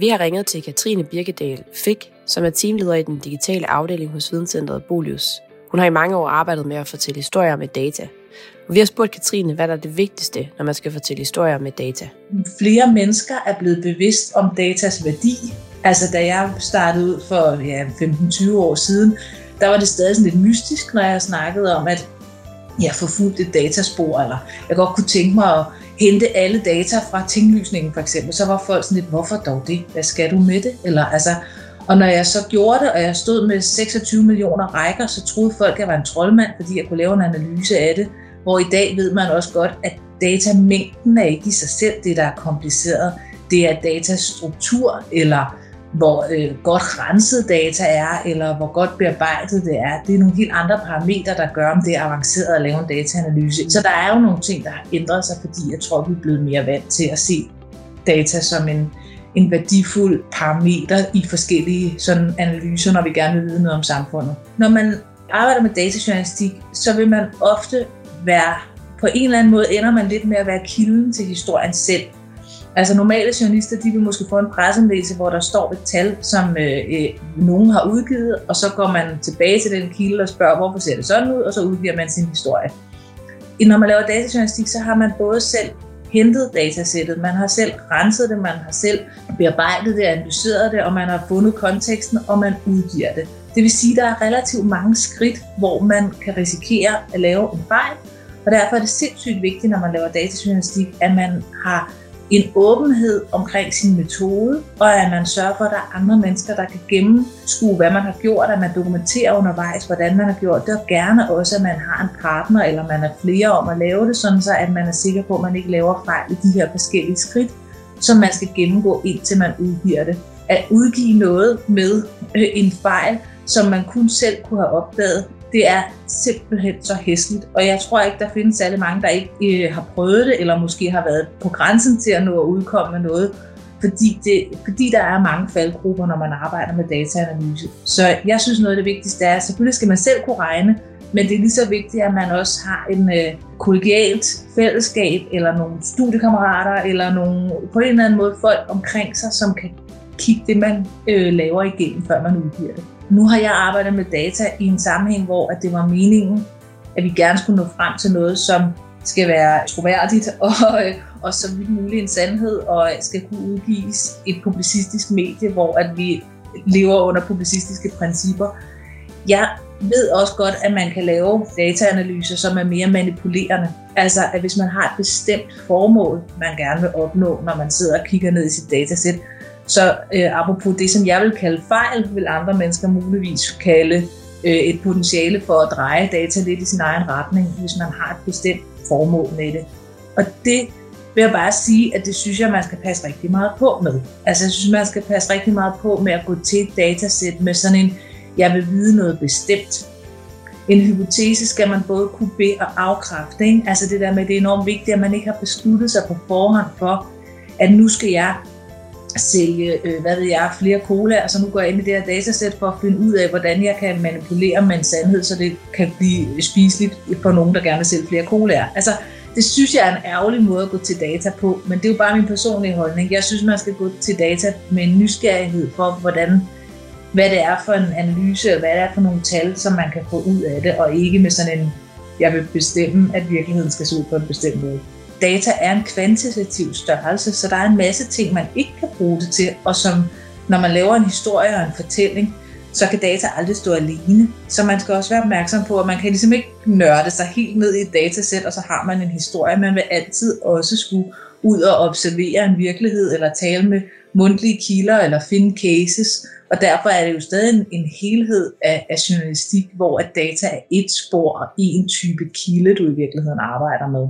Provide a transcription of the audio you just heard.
Vi har ringet til Katrine Birkedal Fik, som er teamleder i den digitale afdeling hos Videnscenteret Bolius. Hun har i mange år arbejdet med at fortælle historier med data. Og vi har spurgt Katrine, hvad der er det vigtigste, når man skal fortælle historier med data. Flere mennesker er blevet bevidst om datas værdi. Altså da jeg startede ud for ja, 15-20 år siden, der var det stadig sådan lidt mystisk, når jeg snakkede om, at jeg forfulgt et dataspor, eller jeg godt kunne tænke mig at hente alle data fra tinglysningen for eksempel, så var folk sådan lidt, hvorfor dog det? Hvad skal du med det? Eller, altså, og når jeg så gjorde det, og jeg stod med 26 millioner rækker, så troede folk, at jeg var en troldmand, fordi jeg kunne lave en analyse af det. Hvor i dag ved man også godt, at datamængden er ikke i sig selv det, der er kompliceret. Det er datastruktur, eller hvor øh, godt renset data er, eller hvor godt bearbejdet det er. Det er nogle helt andre parametre, der gør, om det er avanceret at lave en dataanalyse. Så der er jo nogle ting, der har ændret sig, fordi jeg tror, vi er blevet mere vant til at se data som en, en værdifuld parameter i forskellige sådan analyser, når vi gerne vil vide noget om samfundet. Når man arbejder med datajournalistik, så vil man ofte være, på en eller anden måde ender man lidt med at være kilden til historien selv. Altså normale journalister, de vil måske få en pressemeddelelse, hvor der står et tal, som øh, øh, nogen har udgivet, og så går man tilbage til den kilde og spørger, hvorfor ser det sådan ud, og så udgiver man sin historie. Når man laver datajournalistik, så har man både selv hentet datasættet, man har selv renset det, man har selv bearbejdet det, analyseret det, og man har fundet konteksten, og man udgiver det. Det vil sige, at der er relativt mange skridt, hvor man kan risikere at lave en fejl, og derfor er det sindssygt vigtigt, når man laver datajournalistik, at man har en åbenhed omkring sin metode, og at man sørger for, at der er andre mennesker, der kan gennemskue, hvad man har gjort, at man dokumenterer undervejs, hvordan man har gjort det, og gerne også, at man har en partner, eller man er flere om at lave det, sådan så at man er sikker på, at man ikke laver fejl i de her forskellige skridt, som man skal gennemgå, indtil man udgiver det. At udgive noget med øh, en fejl, som man kun selv kunne have opdaget, det er simpelthen så hæsligt. Og jeg tror ikke, der findes særlig mange, der ikke øh, har prøvet det, eller måske har været på grænsen til at nå at udkomme med noget, fordi, det, fordi der er mange faldgrupper, når man arbejder med dataanalyse. Så jeg synes noget af det vigtigste er, at selvfølgelig skal man selv kunne regne, men det er lige så vigtigt, at man også har en øh, kollegialt fællesskab, eller nogle studiekammerater, eller nogle, på en eller anden måde folk omkring sig, som kan kigge det, man øh, laver igennem, før man udgiver det. Nu har jeg arbejdet med data i en sammenhæng, hvor at det var meningen, at vi gerne skulle nå frem til noget, som skal være troværdigt og, øh, og så vidt muligt en sandhed, og skal kunne udgives et publicistisk medie, hvor at vi lever under publicistiske principper. Jeg ved også godt, at man kan lave dataanalyser, som er mere manipulerende. Altså, at hvis man har et bestemt formål, man gerne vil opnå, når man sidder og kigger ned i sit datasæt, så øh, apropos det, som jeg vil kalde fejl, vil andre mennesker muligvis kalde øh, et potentiale for at dreje data lidt i sin egen retning, hvis man har et bestemt formål med det. Og det vil jeg bare sige, at det synes jeg, man skal passe rigtig meget på med. Altså jeg synes, man skal passe rigtig meget på med at gå til et datasæt med sådan en, jeg vil vide noget bestemt. En hypotese skal man både kunne be- og afkræfte. Ikke? Altså det der med, det er enormt vigtigt, at man ikke har besluttet sig på forhånd for, at nu skal jeg sælge, øh, hvad ved jeg, flere cola, og så nu går jeg ind i det her datasæt for at finde ud af, hvordan jeg kan manipulere med en sandhed, så det kan blive spiseligt for nogen, der gerne vil sælge flere cola. Altså, det synes jeg er en ærgerlig måde at gå til data på, men det er jo bare min personlige holdning. Jeg synes, man skal gå til data med en nysgerrighed for, hvordan, hvad det er for en analyse, og hvad det er for nogle tal, som man kan få ud af det, og ikke med sådan en, jeg vil bestemme, at virkeligheden skal se ud på en bestemt måde data er en kvantitativ størrelse, så der er en masse ting, man ikke kan bruge det til, og som når man laver en historie og en fortælling, så kan data aldrig stå alene. Så man skal også være opmærksom på, at man kan ligesom ikke nørde sig helt ned i et datasæt, og så har man en historie. Man vil altid også skulle ud og observere en virkelighed, eller tale med mundtlige kilder, eller finde cases. Og derfor er det jo stadig en, en helhed af, af journalistik, hvor at data er et spor og en type kilde, du i virkeligheden arbejder med.